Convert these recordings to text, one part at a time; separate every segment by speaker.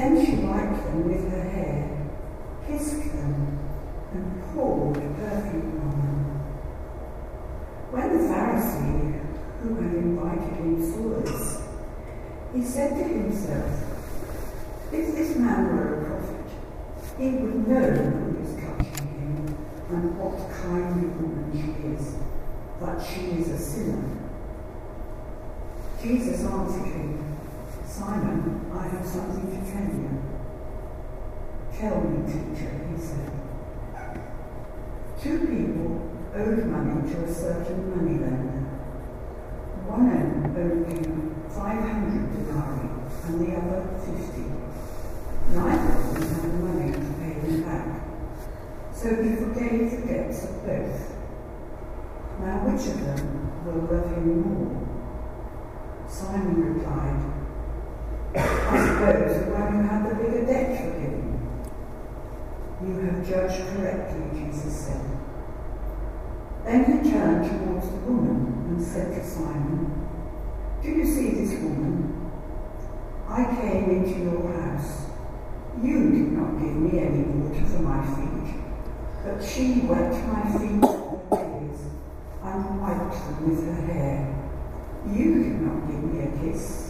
Speaker 1: Then she wiped them with her hair, kissed them, and poured perfume on them. When the Pharisee who had invited him saw this, he said to himself, if this man were a prophet, he would know who is touching him and what kind of woman she is, but she is a sinner. Jesus answered him, Simon, I have something to tell you. Tell me, teacher, he said. Two people owed money to a certain moneylender. One owed him 500 denarii and the other 50. Neither of them had the money to pay them back. So he forgave the debts of both. Now which of them will love him more? Simon replied, I suppose the one who had the bigger debt forgiven. You have judged correctly, Jesus said. Then he turned towards the woman and said to Simon, Do you see this woman? I came into your house. You did not give me any water for my feet, but she wet my feet with her tears and wiped them with her hair. You did not give me a kiss,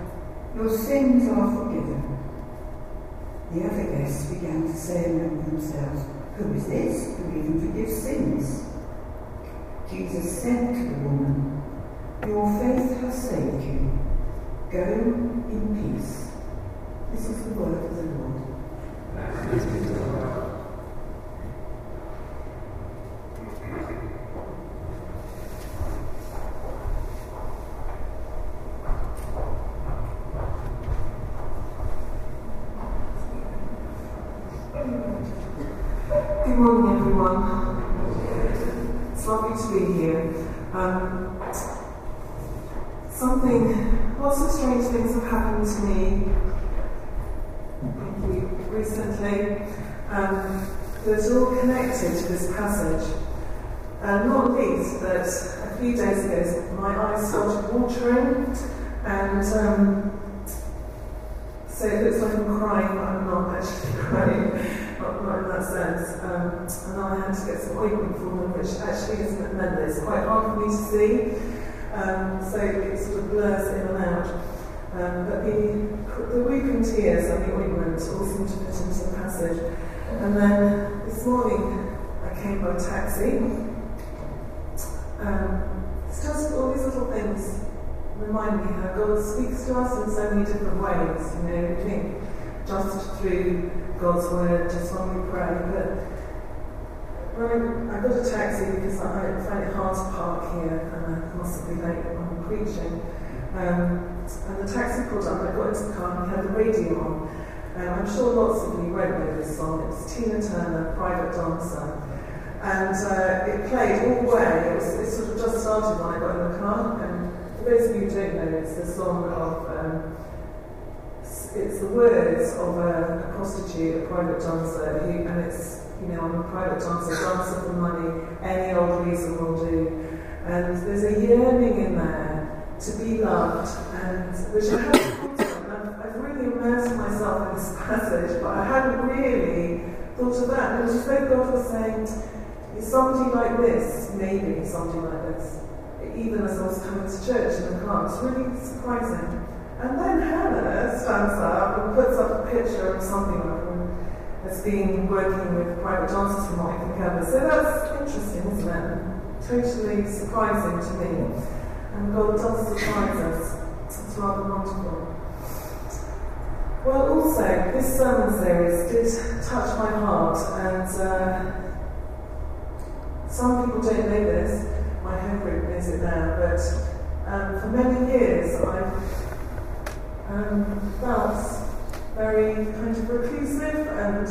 Speaker 1: Your sins are forgiven. The other guests began to say among themselves, Who is this who even forgives sins? Jesus said to the woman, Your faith has saved you. Go in peace. This is the word of the Lord.
Speaker 2: Good morning, everyone. It's lovely to be here. Um, something, lots of strange things have happened to me recently um, that are all connected to this passage. Uh, not least that a few days ago my eyes started watering, and um, so it looks like I'm crying, but I'm not actually crying sense. Um, and I had to get some ointment for them, which actually isn't meant that it's quite hard for me to see. Um, so it sort of blurs in and out. Um, but the, the weeping tears and the ointment all seem to fit into the passage. And then this morning I came by taxi. Um, it's just all these little things remind me how God speaks to us in so many different ways. You know, we think just through God's word, just when we pray. But when I, got a taxi because I, find it hard to park here and I must be late when I'm preaching. Um, and the taxi pulled up, I got into the car and had the radio on. Um, I'm sure lots of you won't know this song. It's Tina Turner, Private Dancer. And uh, it played all the way. It, was, it sort of just started when I got in the car. And for those of you who don't know, it's the song of um, it's the words of a, a, prostitute, a private dancer, who, and it's, you know, I'm a private dancer, dancer for money, any old reason will do. And there's a yearning in there to be loved, and which I haven't thought of. I've, I've really immersed myself in this passage, but I hadn't really thought of that. And it was God was saying, is somebody like this, maybe somebody like this, even as I was coming to church in the car. It's really surprising. And then Hannah stands up and puts up a picture of something like has been working with private dancers from what I can gather. So that's interesting, isn't it? Totally surprising to me. And God does surprise us. It's rather wonderful. Well, also, this sermon series did touch my heart, and uh, some people don't know this. My home group knows it now, but um, for many years I've um, felt very kind of reclusive and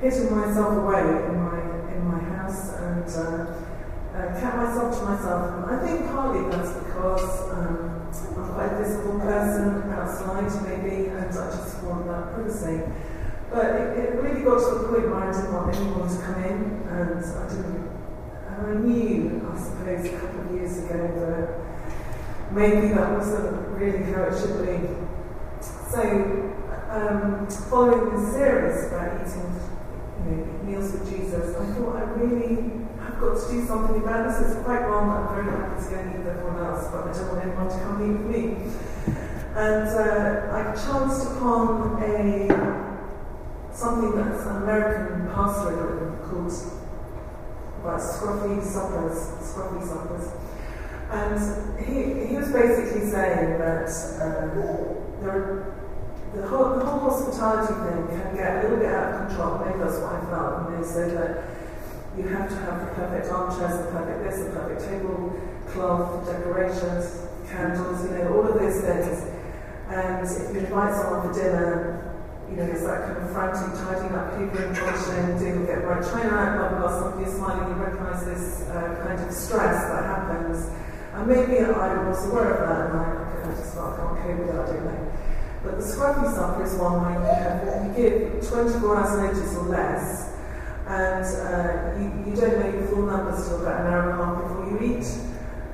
Speaker 2: hidden myself away in my in my house and uh, uh, kept myself to myself. And I think partly that's because um, I'm quite a visible person outside, maybe, and I just want that privacy. But it, it, really got to the point where I didn't want anyone to come in, and I didn't. And I knew, I suppose, a couple of years ago that maybe that wasn't really how it should be. So um, following this series about eating you know, meals with Jesus, I thought I really have got to do something about this. It's quite wrong. I'm very happy to go and eat with everyone else, but I don't want anyone to come eat with me. And uh, I chanced upon a something that's an American pastor called about scruffy suppers, scruffy suppers. And he, he was basically saying that uh, there are the whole, the whole hospitality thing can get a little bit out of control. Maybe that's what I felt. You know, so that you have to have the perfect armchairs, the perfect this, the perfect table, cloth, decorations, candles, you know, all of those things. And if you invite someone for dinner, you know, it's that kind of frantic tidying up, hoovering, polishing, doing get right china out, blah, blah, blah. Somebody smiling, you recognize this uh, kind of stress that happens. And maybe I was aware of that, and I, I just felt I can't cope with know. But the scruffy supper is one where you, have, you give 24 hours notice or less, and uh, you, you don't know your full numbers till about an hour and a half before you eat,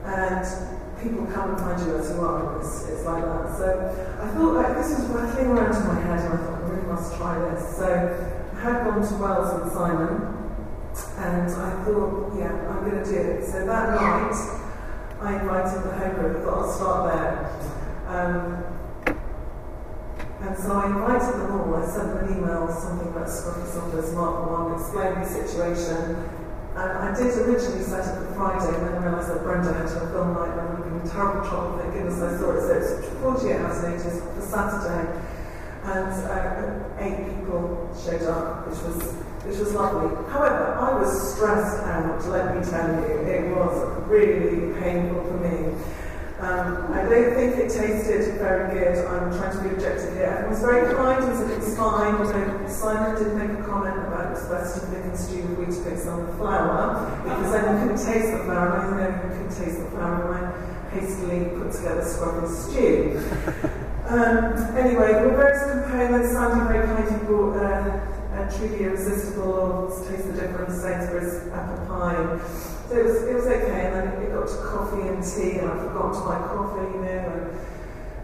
Speaker 2: and people come and find you as you are, it's, it's like that. So I thought like, this was rattling around in my head, and I thought, I really must try this. So I had gone to Wales with Simon, and I thought, yeah, I'm going to do it. So that night, I invited the home group, I thought I'll start there. Um, and so I invited them all. I sent them an email, something about Scruffy Suppers, Mark 1, explaining the situation. And I did originally set up a Friday, and then realised that Brenda had to film night, and I would have in terrible trouble. Thank goodness I saw it. So it's 48 hours notice for Saturday. And uh, eight people showed up, which was which was lovely. However, I was stressed out, let me tell you. It was really painful for me. Um, I don't think it tasted very good. I'm trying to be objective here. Everyone was very kind and said it was fine. So Simon did make a comment about it was best to pick and stew if we took some of the flour, because then you couldn't taste the flour. And I know you couldn't taste the flour when I hastily put together scruffy stew. Um, anyway, there were various components. Sandy very kindly brought uh, a truly irresistible, taste the difference, Sainsbury's apple pie. So it was, it was okay, and then it got to coffee and tea, and I forgot to buy coffee, you know, and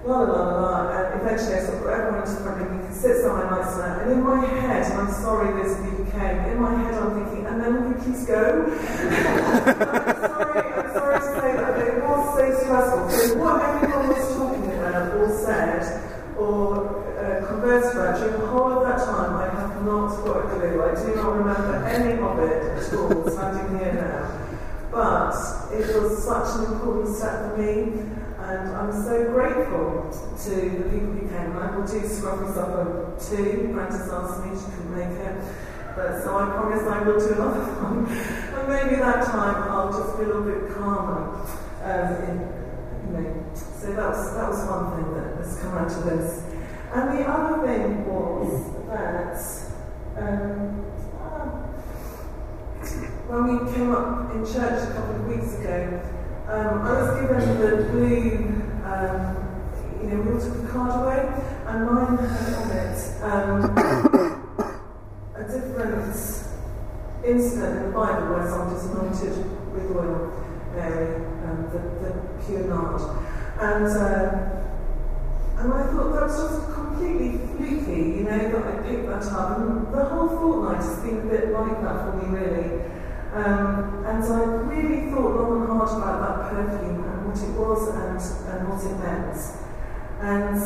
Speaker 2: la la la la And eventually I sort of got everyone into the front room, you can sit somewhere nice now. And in my head, and I'm sorry this became, in my head I'm thinking, and then will you please go? I'm sorry, I'm sorry to say that, but it was so stressful. So what everyone was talking about or said, or uh, conversed about during the whole of that time, not got a clue. I do not remember any of it at all, standing here now. But it was such an important step for me, and I'm so grateful to the people who came. And I will do Scruffy Supper too. Prentice asked me, she couldn't make it. But so I promise I will do another one. and maybe that time I'll just be a little bit calmer. Um, in, you know, so that was, that was one thing that has come out of this. And the other thing was that um, when we came up in church a couple of weeks ago, um, I was given the blue, um, you know, we all took the card away, and mine had on it um, a different incident in the Bible where someone was anointed with oil. Mary, um, the, the pure nard. And, uh, and I thought that was just completely fluky, you know, that I picked that up. And the whole fortnight has been a bit like that for me, really. Um, and I really thought long and hard about that perfume and what it was and, and what it meant. And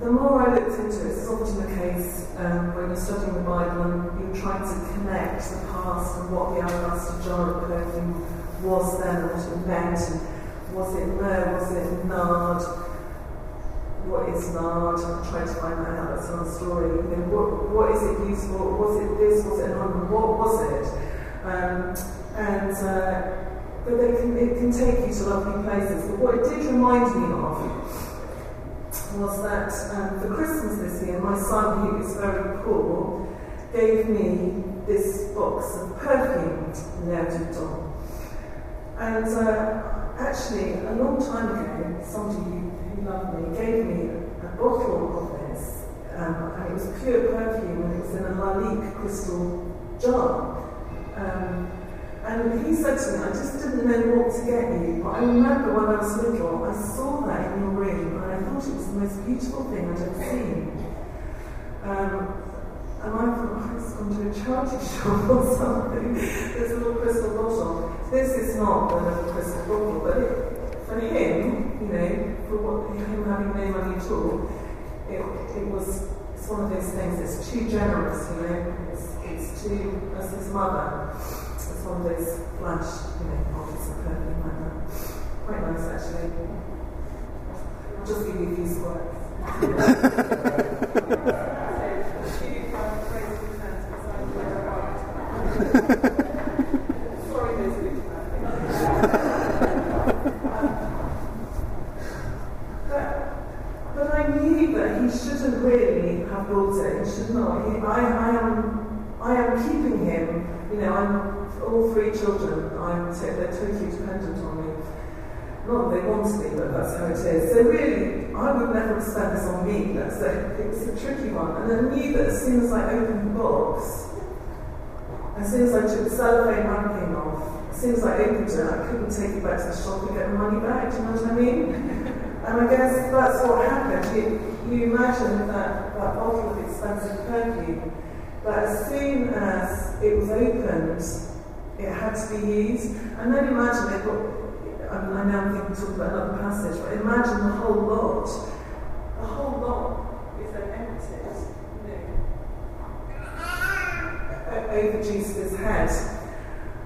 Speaker 2: the more I looked into it, it's often the case um, when you're studying the Bible and you're trying to connect the past and what the alabaster jar of perfume was then and what it meant. And was it myrrh? Was it nard? What is? I'm trying to find that out. That's another story. You know, what, what is it used for? Was it this? Was it another? What was it? Um, and uh, but can, it can take you to lovely places. But what it did remind me of was that um, for Christmas this year, my son, who is very poor, gave me this box of perfume, L'air du. And uh, actually, a long time ago, somebody gave me a, bottle of this, um, and it was pure perfume, and it was in a Lalique crystal jar. Um, and he said to me, I just didn't know what to get you, but I remember when I was little, I saw that in your room, and I thought it was the most beautiful thing I'd ever seen. Um, and I thought, oh, it's gone to a charity shop or something. There's a little crystal bottle. This is not a little crystal bottle, but it, for him, you know, for what, him having no money at all, it, it was it's one of those things, it's too generous, you know, it's, it's too, as his mother It's one of those flash, you know, bottles of like that. Quite nice actually. I'll just give you a few squirts. but, I knew that he shouldn't really have brought He, I, I am, I am keeping him. You know, I'm all three children, I'm they're totally dependent on me. Not that they want to be, but that's how it is. So really, I would never spent this on me. That's a, it's a tricky one. And I knew that as soon as I opened the box, as soon as I took the cellophane wrapping off, as soon as I opened it, I couldn't take it back to the shop and get the money back. Do you know what I mean? and I guess that's what happened. You, you imagine that, that bottle of expensive perfume, but as soon as it was opened, it had to be used. And then imagine it, I mean, I know I'm thinking, talking about another passage, but imagine the whole lot. The whole lot is then emptied, over Jesus' head.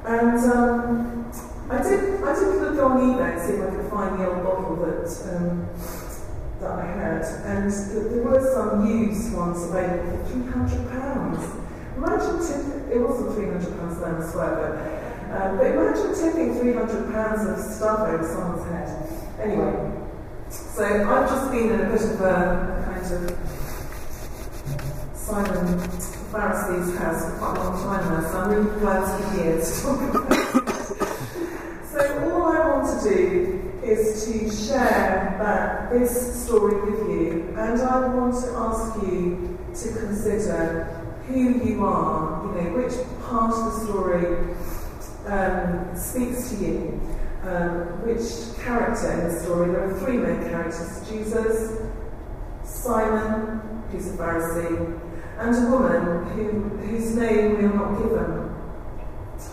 Speaker 2: And um, I did I did look on eBay and see if I could find the old bottle that um, that I had, and there were some used ones available for three hundred pounds. Imagine tipping, it wasn't £300 then, I swear, but, um, but imagine tipping £300 of stuff over someone's head. Anyway, so I've just been in a bit of a, a kind of Simon Pharisee's house for quite a long time now, so I'm really glad to be here to talk about it. so all I want to do is to share that, this story with you, and I want to ask you to consider who you are, you know, which part of the story um, speaks to you, um, which character in the story. There are three main characters Jesus, Simon, who's a Pharisee, and a woman who, whose name we are not given.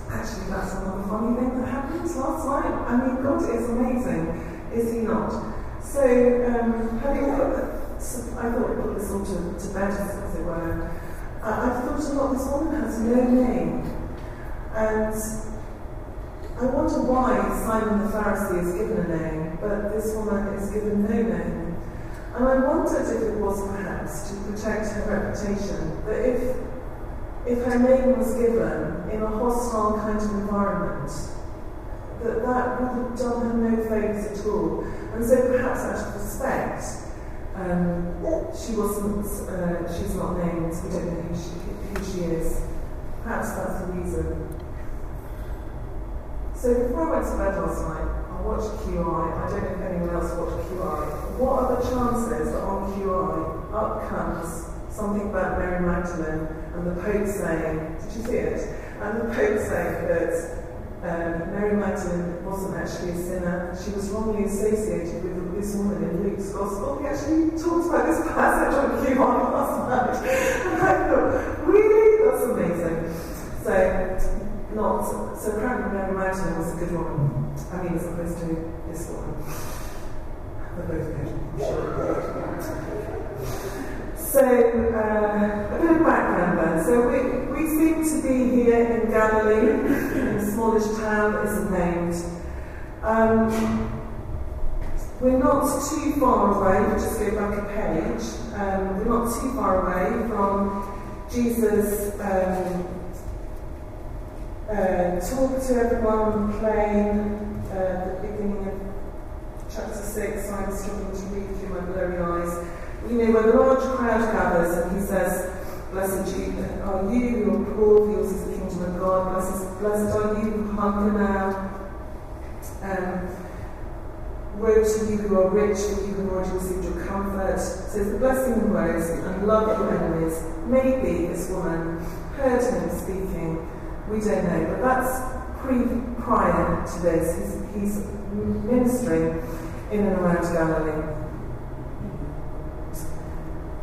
Speaker 2: Actually, that's another funny thing that happened last night. I mean, God is amazing, is He not? So, um, having put, I thought I put this all to, to bed, as it were. I, I thought a lot, this woman has no name. And I wonder why Simon the Pharisee is given a name, but this woman is given no name. And I wondered if it was perhaps to protect her reputation, that if, if her name was given in a hostile kind of environment, that that would have done her no favours at all. And so perhaps out of respect, um, she wasn't, uh, she's not named, we don't know who she, who she is. Perhaps that's the reason. So before I went to bed last night, I watched QI. I don't know if anyone else watched QI. What are the chances that on QI up comes something about Mary Magdalene and the Pope saying, did you see it? And the Pope saying that um, Mary Magdalene wasn't actually a sinner. She was wrongly associated with this woman in Luke's Gospel. We actually talked about this passage on QI last night. And I thought, really? That's amazing. So, not, so apparently Mary Magdalene was a good woman. I mean, as opposed to this woman. They're both good. So, uh, a bit of background then. So, we, we seem to be here in Galilee, in a smallish town isn't named. Um, we're not too far away, we'll just go back a page. Um, we're not too far away from Jesus um, uh, talk to everyone on the plain, uh, the beginning of chapter 6. I'm struggling to read through my blurry eyes you know, when a large crowd gathers and he says, Blessed you, are you who are poor, yours is the kingdom of God. Blessed, blessed are you who hunger now. Um, woe to you who are rich, you who already received your comfort. So the blessing and and love your enemies. Maybe this woman heard him speaking. We don't know, but that's pre prior to this. He's, he's ministering in and around Galilee.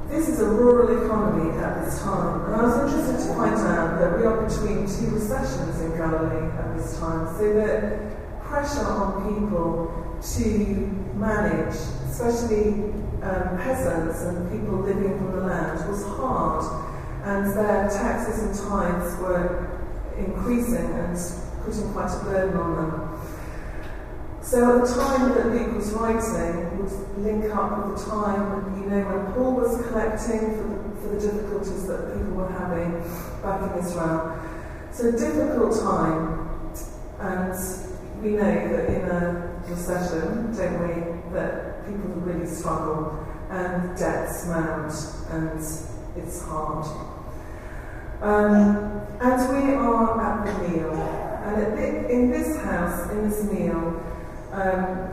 Speaker 2: This is a rural economy at this time, and I was interested to find out that we are between two recessions in Galilee at this time, so that pressure on people to manage, especially um, peasants and people living from the land, was hard, and their taxes and tithes were increasing and putting quite a burden on them. So at the time that Luke was writing would link up with the time, you know, when Paul was collecting for the, for the difficulties that people were having back in Israel. So difficult time, and we know that in a recession, don't we, that people really struggle and debts mount and it's hard. Um, and we are at the meal. And in this house, in this meal, um,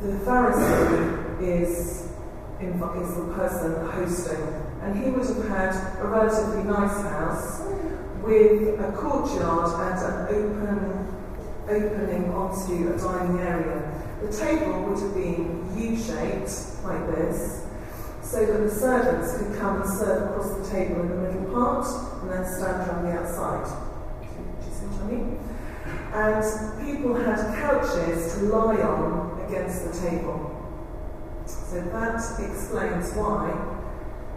Speaker 2: the Pharisee is, in, is the person hosting, and he would have had a relatively nice house with a courtyard and an open opening onto a dining area. The table would have been U-shaped like this, so that the servants could come and serve across the table in the middle part and then stand on the outside. Do you see what I mean? and people had couches to lie on against the table. So that explains why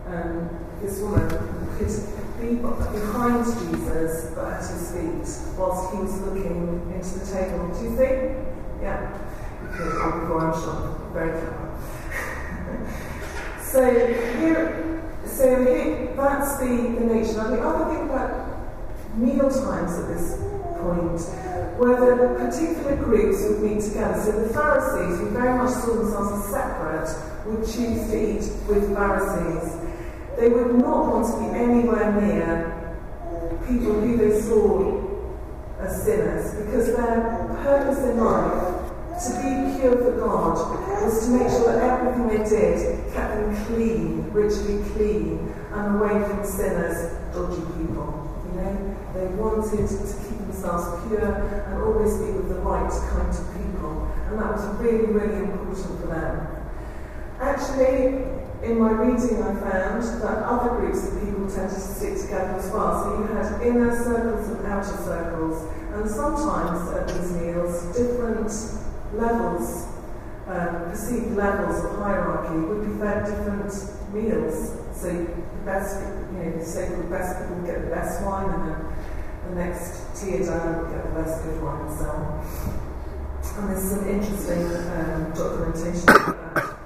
Speaker 2: um, this woman could be behind Jesus but at his feet whilst he was looking into the table. Do you think? Yeah. Okay, before I'm sure. Very clever. so here, so here, that's the, the nature. Now the other thing about meal times at this point where the particular groups would meet together. So the Pharisees, who very much saw themselves as separate, would choose to eat with Pharisees. They would not want to be anywhere near people who they saw as sinners because their purpose in life to be pure for God was to make sure that everything they did kept them clean, ritually clean, and away from sinners, dodgy people. You know, they wanted to keep themselves pure and always be with the right kind of people. And that was really, really important for them. Actually, in my reading, I found that other groups of people tended to stick together as well. So you had inner circles and outer circles, and sometimes at these meals, different levels, um, perceived levels of hierarchy would be fed different meals. So the best, you know, the sacred best people would get the best wine, and then the next tier down would get the best good wine and so on. And there's some interesting um, documentation of that.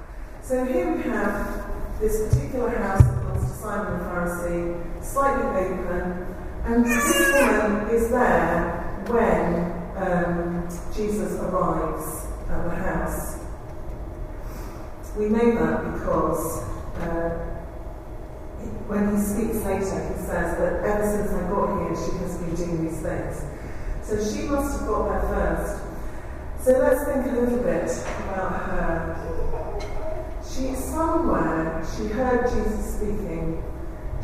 Speaker 2: So here we have this particular house belongs to Simon the Pharisee, slightly open, and this woman is there when um, Jesus arrives at the house. We know that because uh, when he speaks later, he says that ever since I got here, she has been doing these things. So she must have got there first. So let's think a little bit about her. She somewhere, she heard Jesus speaking.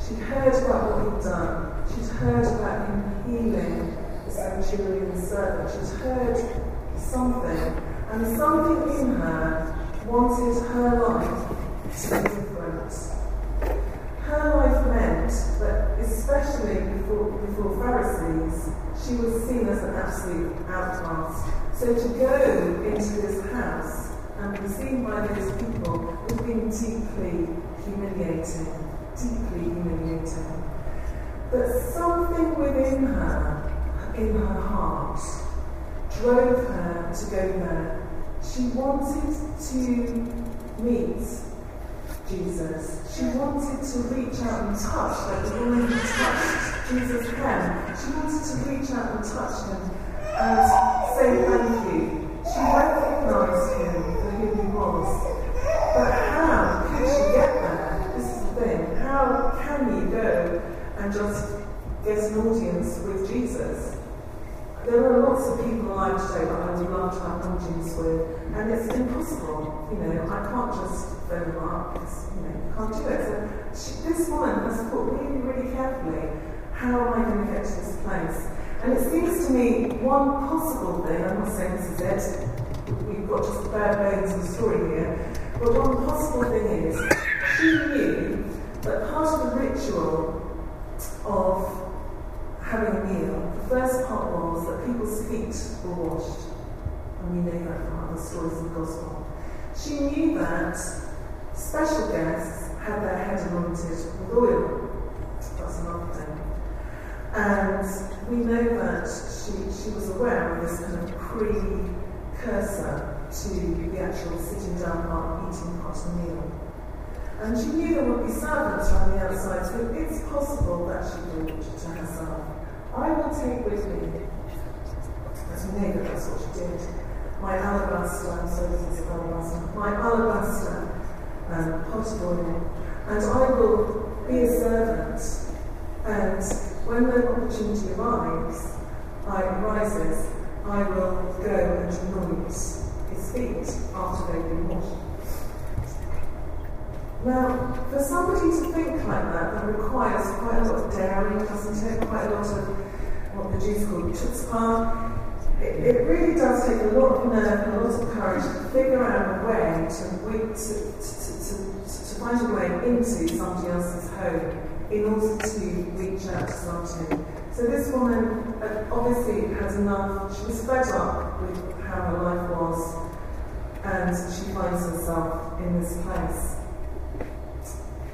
Speaker 2: She heard about what he'd done. She'd heard about him healing this centurion's servant. She'd heard something, and something in her wanted her life to be different. Her life meant that, especially before, before Pharisees, she was seen as an absolute outcast. So to go into this house and by those people have been deeply humiliating, deeply humiliating. But something within her, in her heart, drove her to go there. She wanted to meet Jesus. She wanted to reach out and touch, like the woman who touched Jesus' hem. She wanted to reach out and touch him and say thank you. She But how could she get there? This is the thing. How can you go and just get an audience with Jesus? There are lots of people alive today that I would love to have an audience with, and it's impossible. You know, I can't just phone them up because you know you can't do it. So she, this woman has thought really, really carefully, how am I going to get to this place? And it seems to me one possible thing. I'm not saying this is it. We've got just the bare bones of the story here. But one possible thing is she knew that part of the ritual of having a meal, the first part was that people's feet were washed. And we know that from other stories of the Gospel. She knew that special guests had their head anointed with oil. That's another thing. And we know that she, she was aware of this kind of precursor to the actual sitting down part, eating part the meal. And she knew there would be servants around the outside, so it's possible that she thought to herself, I will take with me, as we know that that's what she did, my alabaster, I'm sorry, this is alabaster, my alabaster um, pot of oil, and I will be a servant. And when the opportunity arrives, I rises, I will go and anoint his feet after they've been washed. Now, for somebody to think like that, that requires quite a lot of daring, doesn't it? Quite a lot of what the Jews call chutzpah. It, it really does take a lot of nerve and a lot of courage to figure out a way to, to, to, to, to find a way into somebody else's home in order to reach out to somebody. So this woman obviously has enough, she was fed up with how her life was, and she finds herself in this place.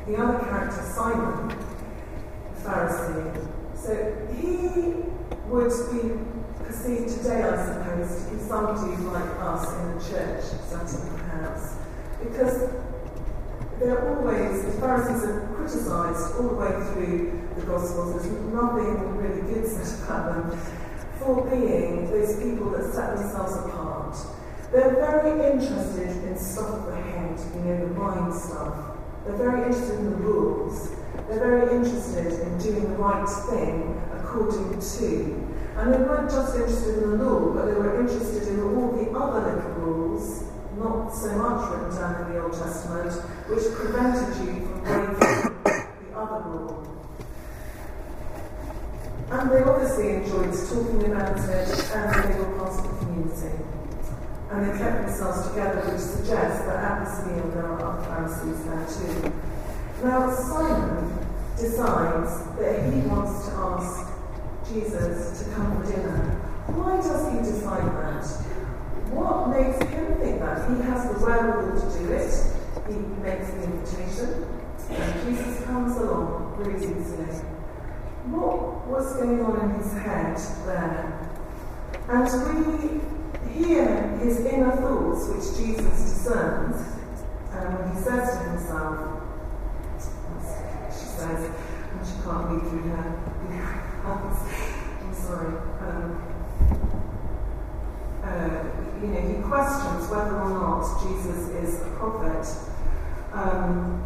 Speaker 2: The other character, Simon, Pharisee, so he would be perceived today, I suppose, to be somebody like us in a church setting, perhaps, because they're always, the Pharisees are criticised all the way through the Gospels. There's nothing really good said about them for being those people that set themselves apart. They're very interested in stuff of the head, you know, the mind stuff. They're very interested in the rules. They're very interested in doing the right thing according to. And they weren't just interested in the law, but they were interested in all the other little rules, not so much written down in the Old Testament, which prevented you from breaking the other rule. And they obviously enjoyed talking about it, and they were part of the community. And they kept themselves together, which suggests that at this meal there are other Pharisees there too. Now, Simon decides that he wants to ask Jesus to come for dinner. Why does he decide that? What makes him think that? He has the wherewithal to do it. He makes the invitation, and Jesus comes along really easily. What was going on in his head there? And we hear his inner thoughts, which Jesus discerns, and when he says to himself, she says, and she can't read through her, I'm sorry. Um, uh, you know, he questions whether or not Jesus is a prophet. Um,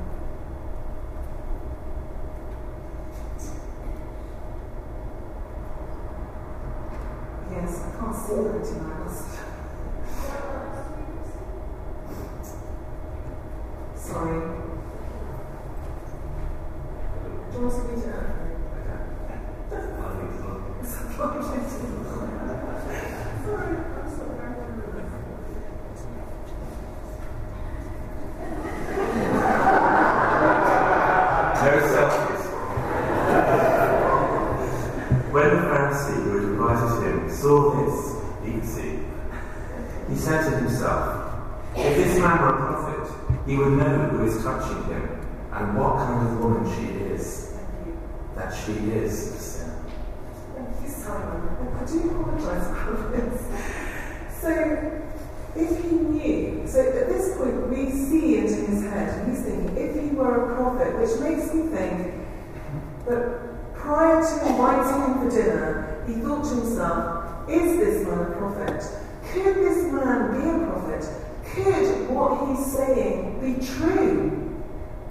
Speaker 2: yes, I can't see that tonight. Sorry. Do you want to read it out? Okay.
Speaker 3: who had invited him saw this, he could see. He said to himself, If this man were a prophet, he would know who is touching him and what kind of woman she is. That she is a sinner.
Speaker 2: Thank you, Simon. I do apologise about this. So, if he knew, so at this point we see into his head, and he's thinking, if he were a prophet, which makes me think prior to inviting him for dinner, he thought to himself, is this man a prophet? Could this man be a prophet? Could what he's saying be true?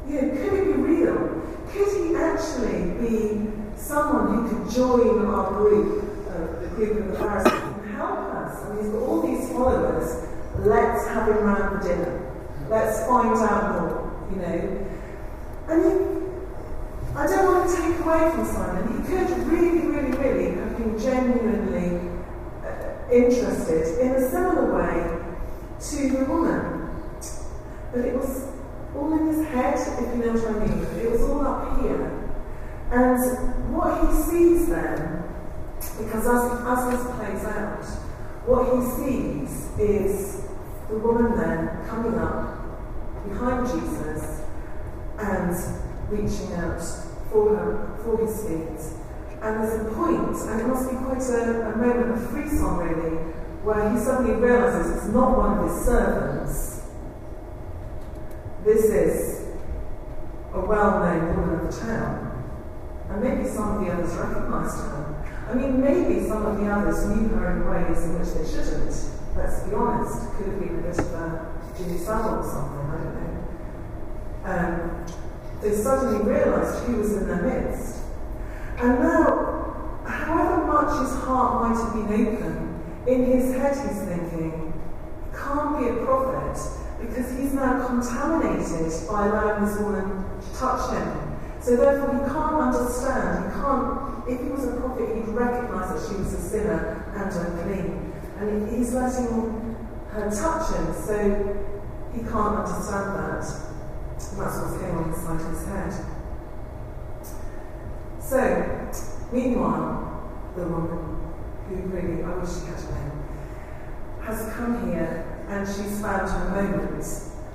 Speaker 2: You know, could it be real? Could he actually be someone who could join our group, uh, the group of the Pharisees, and help us? And he's got all these followers. Let's have him round for dinner. Let's find out more, you know. And he, I don't want to take away from Simon. He could really, really, really have been genuinely uh, interested in a similar way to the woman. But it was all in his head, if you know what I mean. It was all up here. And what he sees then, because as, as this plays out, what he sees is the woman then coming up behind Jesus and reaching out for her, for his feet. And there's a point, and it must be quite a, a moment of really, where he suddenly realizes it's not one of his servants. This is a well-known woman of the town. And maybe some of the others recognized her. I mean, maybe some of the others knew her in ways in which they shouldn't. Let's be honest. Could have been a bit of a Jimmy Savile or something, I don't know. Um, they suddenly realized who was in their midst. And now, much his heart might have been open, in his head he's thinking, can't be a prophet because he's now contaminated by allowing this woman to touch him. So therefore he can't understand, he can't, if he was a prophet, he'd recognize that she was a sinner and unclean. And he's letting her touch him, so he can't understand that. And that's what's going on inside his head. So, meanwhile, the woman, who really, I wish she had a name, has come here and she's found her moment.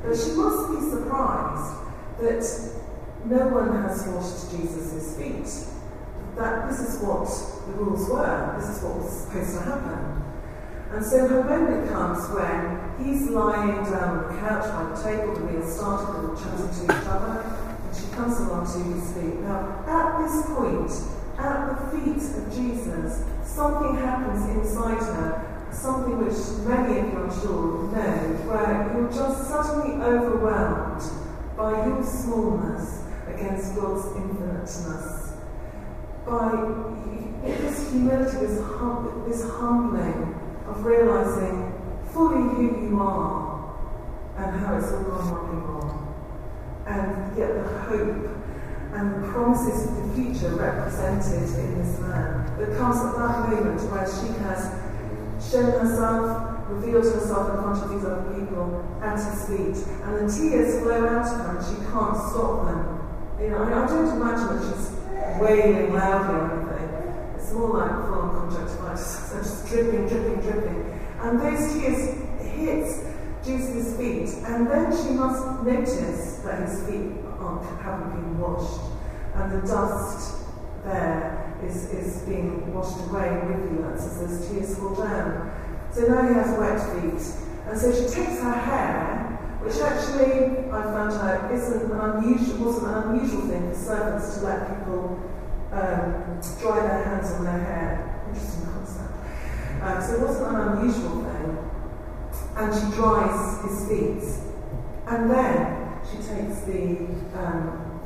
Speaker 2: But she must be surprised that no one has washed Jesus' feet. That this is what the rules were, this is what was supposed to happen. And so her moment comes when he's lying down on the couch by the table, the meal started, and chatting to each other, and she comes along to his feet. Now, at this point, at the feet of Jesus, something happens inside her, something which many of you, I'm sure, know, where you're just suddenly overwhelmed by your smallness against God's infiniteness. By this humility, this, hum- this humbling of realizing fully who you are and how it's all gone wrong. And yet the hope and the promises of the future represented in this man that comes at that moment where she has shown herself, revealed herself in front of these other people at his feet, and the tears flow out of her and she can't stop them. You know, I, I don't imagine that she's wailing loudly or anything. It's more like full-on conjunctivitis, so just dripping, dripping, dripping. And those tears hit Jesus' feet, and then she must notice that his feet haven't been washed, and the dust there is, is being washed away in rivulets as those tears fall down. So now he has wet feet, and so she takes her hair which actually I found out isn't an unusual, wasn't an unusual thing for servants to let people um, dry their hands on their hair. Interesting concept. Um, so it wasn't an unusual thing. And she dries his feet. And then she takes the, um,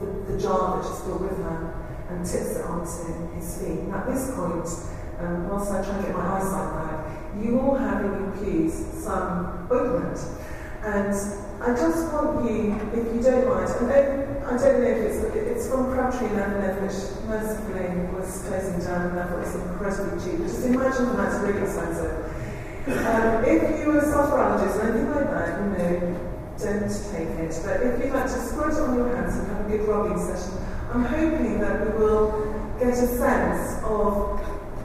Speaker 2: the, the, jar that she's got with her and tips it onto his feet. And at this point, um, whilst I try to get my eyesight back, you all have in your pews some ointment. And I just want you, if you don't mind, I don't, I don't know if it's, it's from Crabtree and which mercifully was closing down and therefore it's incredibly cheap. Just imagine that that's really expensive. Um, if you're a sulphurologist or anything like that, you know, don't take it. But if you'd like to squirt on your hands and have a good rubbing session, I'm hoping that we will get a sense of,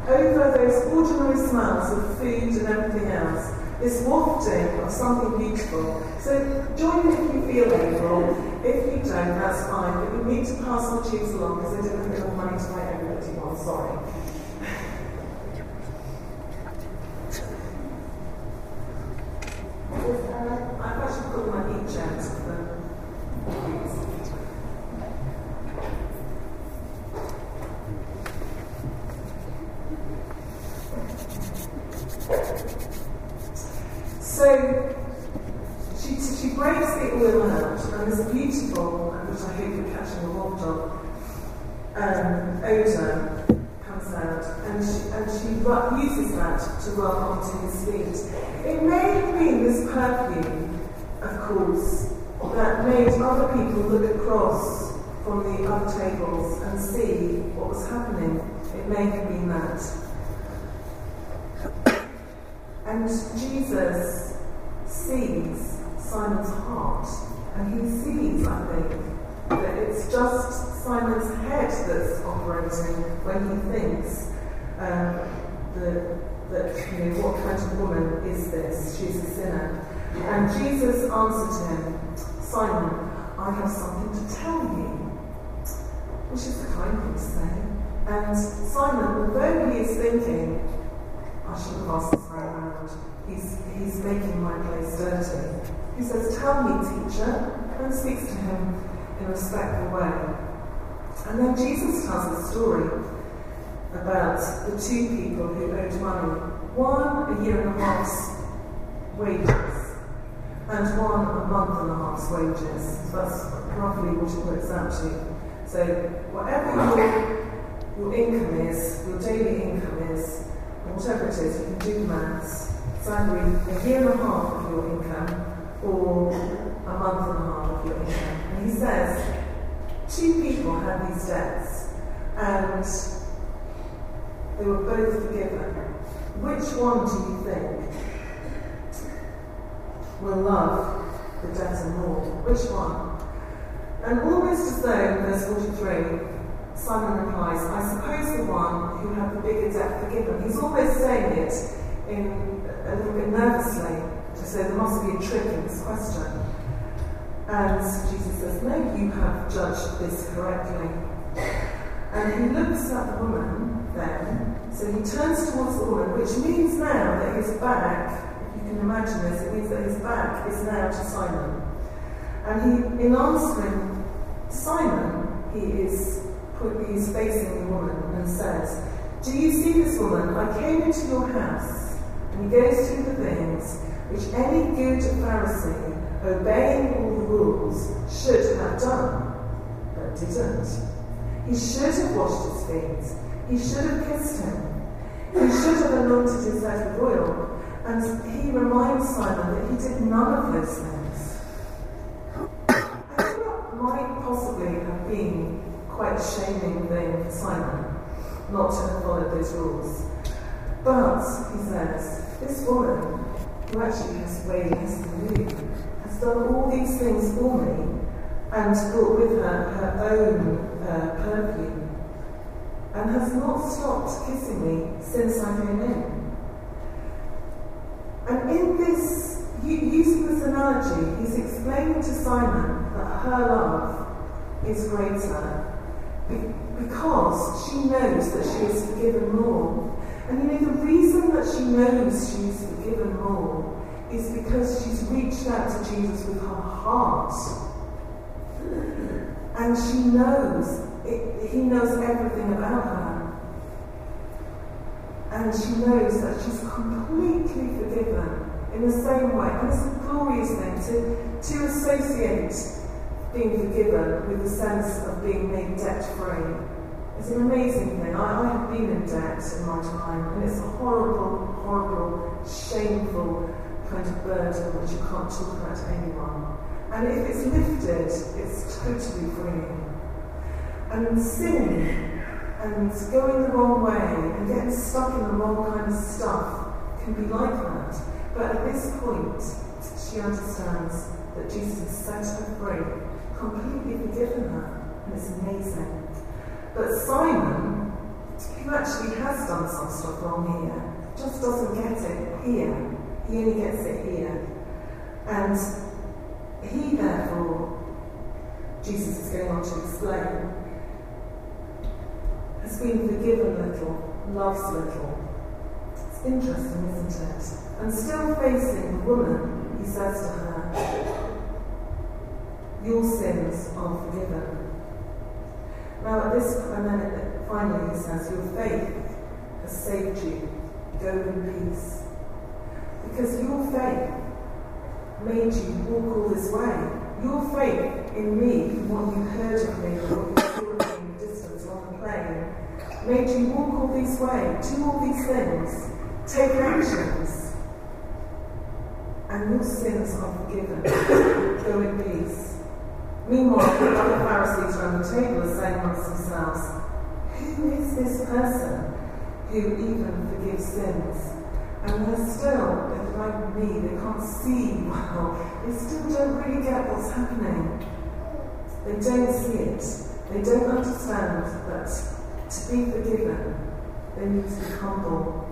Speaker 2: over those ordinary smells of food and everything else, this wafting of something beautiful. So join me if you feel able. If you don't, that's fine. But we need to pass the cheese along because I don't have enough money to buy everybody one. Sorry. I've actually put my each out of the So she, she breaks the oil out, and this beautiful, which I hope you're catching a waft of, um, odour comes out, and she, and she ru- uses that to rub onto his feet. It may have been this perfume, of course, that made other people look across from the other tables and see what was happening. It may have been that. And Jesus sees Simon's heart, and he sees, I think, that it's just Simon's head that's operating when he thinks um, that, that, you know, what kind of woman is this? She's a sinner. And Jesus answered him, Simon, I have something to tell you, which is a kind thing to say. And Simon, although he is thinking, I should have asked this. He's, he's making my place dirty. He says, Tell me, teacher, and speaks to him in a respectful way. And then Jesus tells a story about the two people who owed money. One a year and a half's wages, and one a month and a half's wages. So that's roughly what it works out to. So whatever your, your income is, your daily income is, whatever it is, you can do maths. Either a year and a half of your income or a month and a half of your income. And he says, two people had these debts and they were both forgiven. Which one do you think will love the debtor more? Which one? And almost as though in verse 43, Simon replies, I suppose the one who had the bigger debt forgiven. He's almost saying it in a little bit nervously, to say there must be a trick in this question. And Jesus says, No, you have judged this correctly. And he looks at the woman then, so he turns towards the woman, which means now that his back, if you can imagine this, it means that his back is now to Simon. And he, in answering Simon, he is he's facing the woman and says, Do you see this woman? I came into your house. And he goes through the things which any good Pharisee, obeying all the rules, should have done, but didn't. He should have washed his feet. He should have kissed him. He should have anointed his head with oil. And he reminds Simon that he did none of those things. I think that might possibly have been quite shaming thing for Simon not to have followed those rules. But, he says, this woman, who actually has way less than you, has done all these things for me and brought with her her own uh, perfume and has not stopped kissing me since I came in. And in this, using this analogy, he's explaining to Simon that her love is greater because she knows that she is forgiven more. And you know, the reason that she knows she is forgiven more is because she's reached out to Jesus with her heart. And she knows, it, he knows everything about her. And she knows that she's completely forgiven in the same way. And it's a glorious thing to, to associate being forgiven with the sense of being made debt free. It's an amazing thing. I, I have been in debt in my time, and it's a horrible, horrible, shameful kind of burden which you can't talk about to anyone. And if it's lifted, it's totally freeing. And sin and going the wrong way and getting stuck in the wrong kind of stuff can be like that. But at this point, she understands that Jesus has set her free, completely forgiven her, and it's amazing. But Simon who actually has done some stuff wrong here, just doesn't get it here. He only gets it here. And he, therefore, Jesus is going on to explain, has been forgiven little, loves little. It's interesting, isn't it? And still facing the woman, he says to her, Your sins are forgiven. Now, at this, then finally he says, Your faith has saved you. Go in peace. Because your faith made you walk all this way. Your faith in me, what you heard of me, what you saw in the distance on the plain, made you walk all this way, do all these things, take actions, and your sins are forgiven. Go in peace. Meanwhile, the other Pharisees around the table are saying amongst themselves, Who is this person who even forgives sins? And they're still, they're like me, they can't see well. They still don't really get what's happening. They don't see it. They don't understand that to be forgiven, they need to be humble.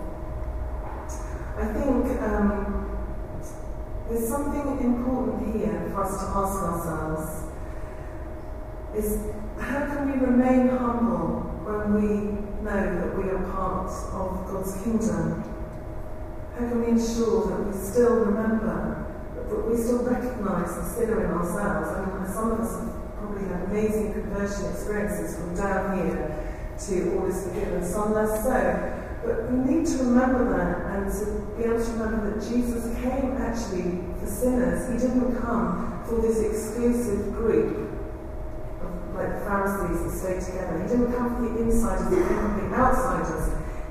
Speaker 2: I think um, there's something important here for us to ask ourselves is how can we remain humble when we know that we are part of God's kingdom? How can we ensure that we still remember, that we still recognise the sinner in ourselves? I mean, some of us have probably had amazing conversion experiences from down here to all is forgiven, some less so. But we need to remember that and to be able to remember that Jesus came actually for sinners. He didn't come for this exclusive group like Pharisees that stay together. He didn't come for the insiders, he came for the outsiders.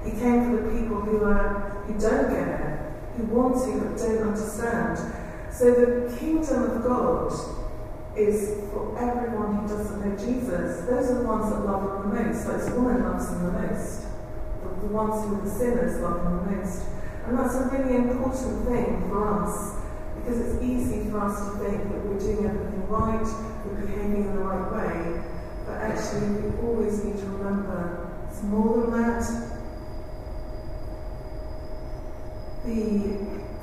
Speaker 2: He came for the people who are who don't get it, who want to but don't understand. So the kingdom of God is for everyone who doesn't know Jesus. Those are the ones that love him the most. Like the woman loves him the most. The, the ones who are the sinners love him the most. And that's a really important thing for us because it's easy for us to think that we're doing everything right, we're behaving in the right way, actually we always need to remember it's more than that, the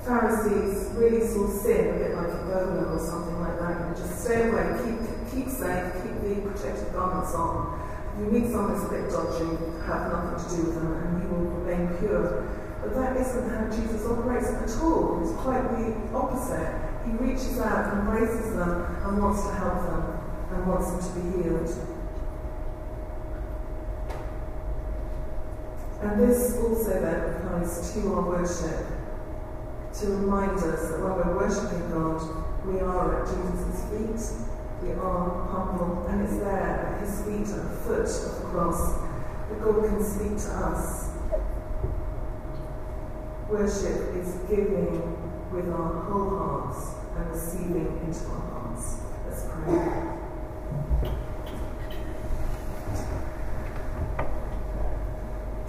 Speaker 2: Pharisees really saw sin a bit like a burglar or something like that. You just stay away, keep, keep safe, keep the protective garments on. If you meet someone who's a bit dodgy, have nothing to do with them and you will remain pure. But that isn't how Jesus operates at all. It's quite the opposite. He reaches out, embraces them, and wants to help them, and wants them to be healed. And this also then applies to our worship to remind us that when we're worshipping God, we are at Jesus' feet, we are humble, and it's there at his feet, at the foot of the cross, that God can speak to us. Worship is giving with our whole hearts and receiving into our hearts. Let's pray.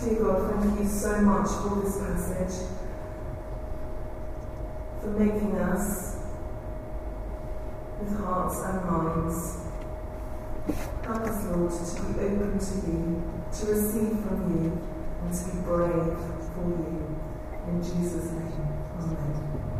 Speaker 2: Dear God, thank you so much for this passage for making us with hearts and minds. Help us, Lord, to be open to you, to receive from you, and to be brave for you. In Jesus' name, Amen.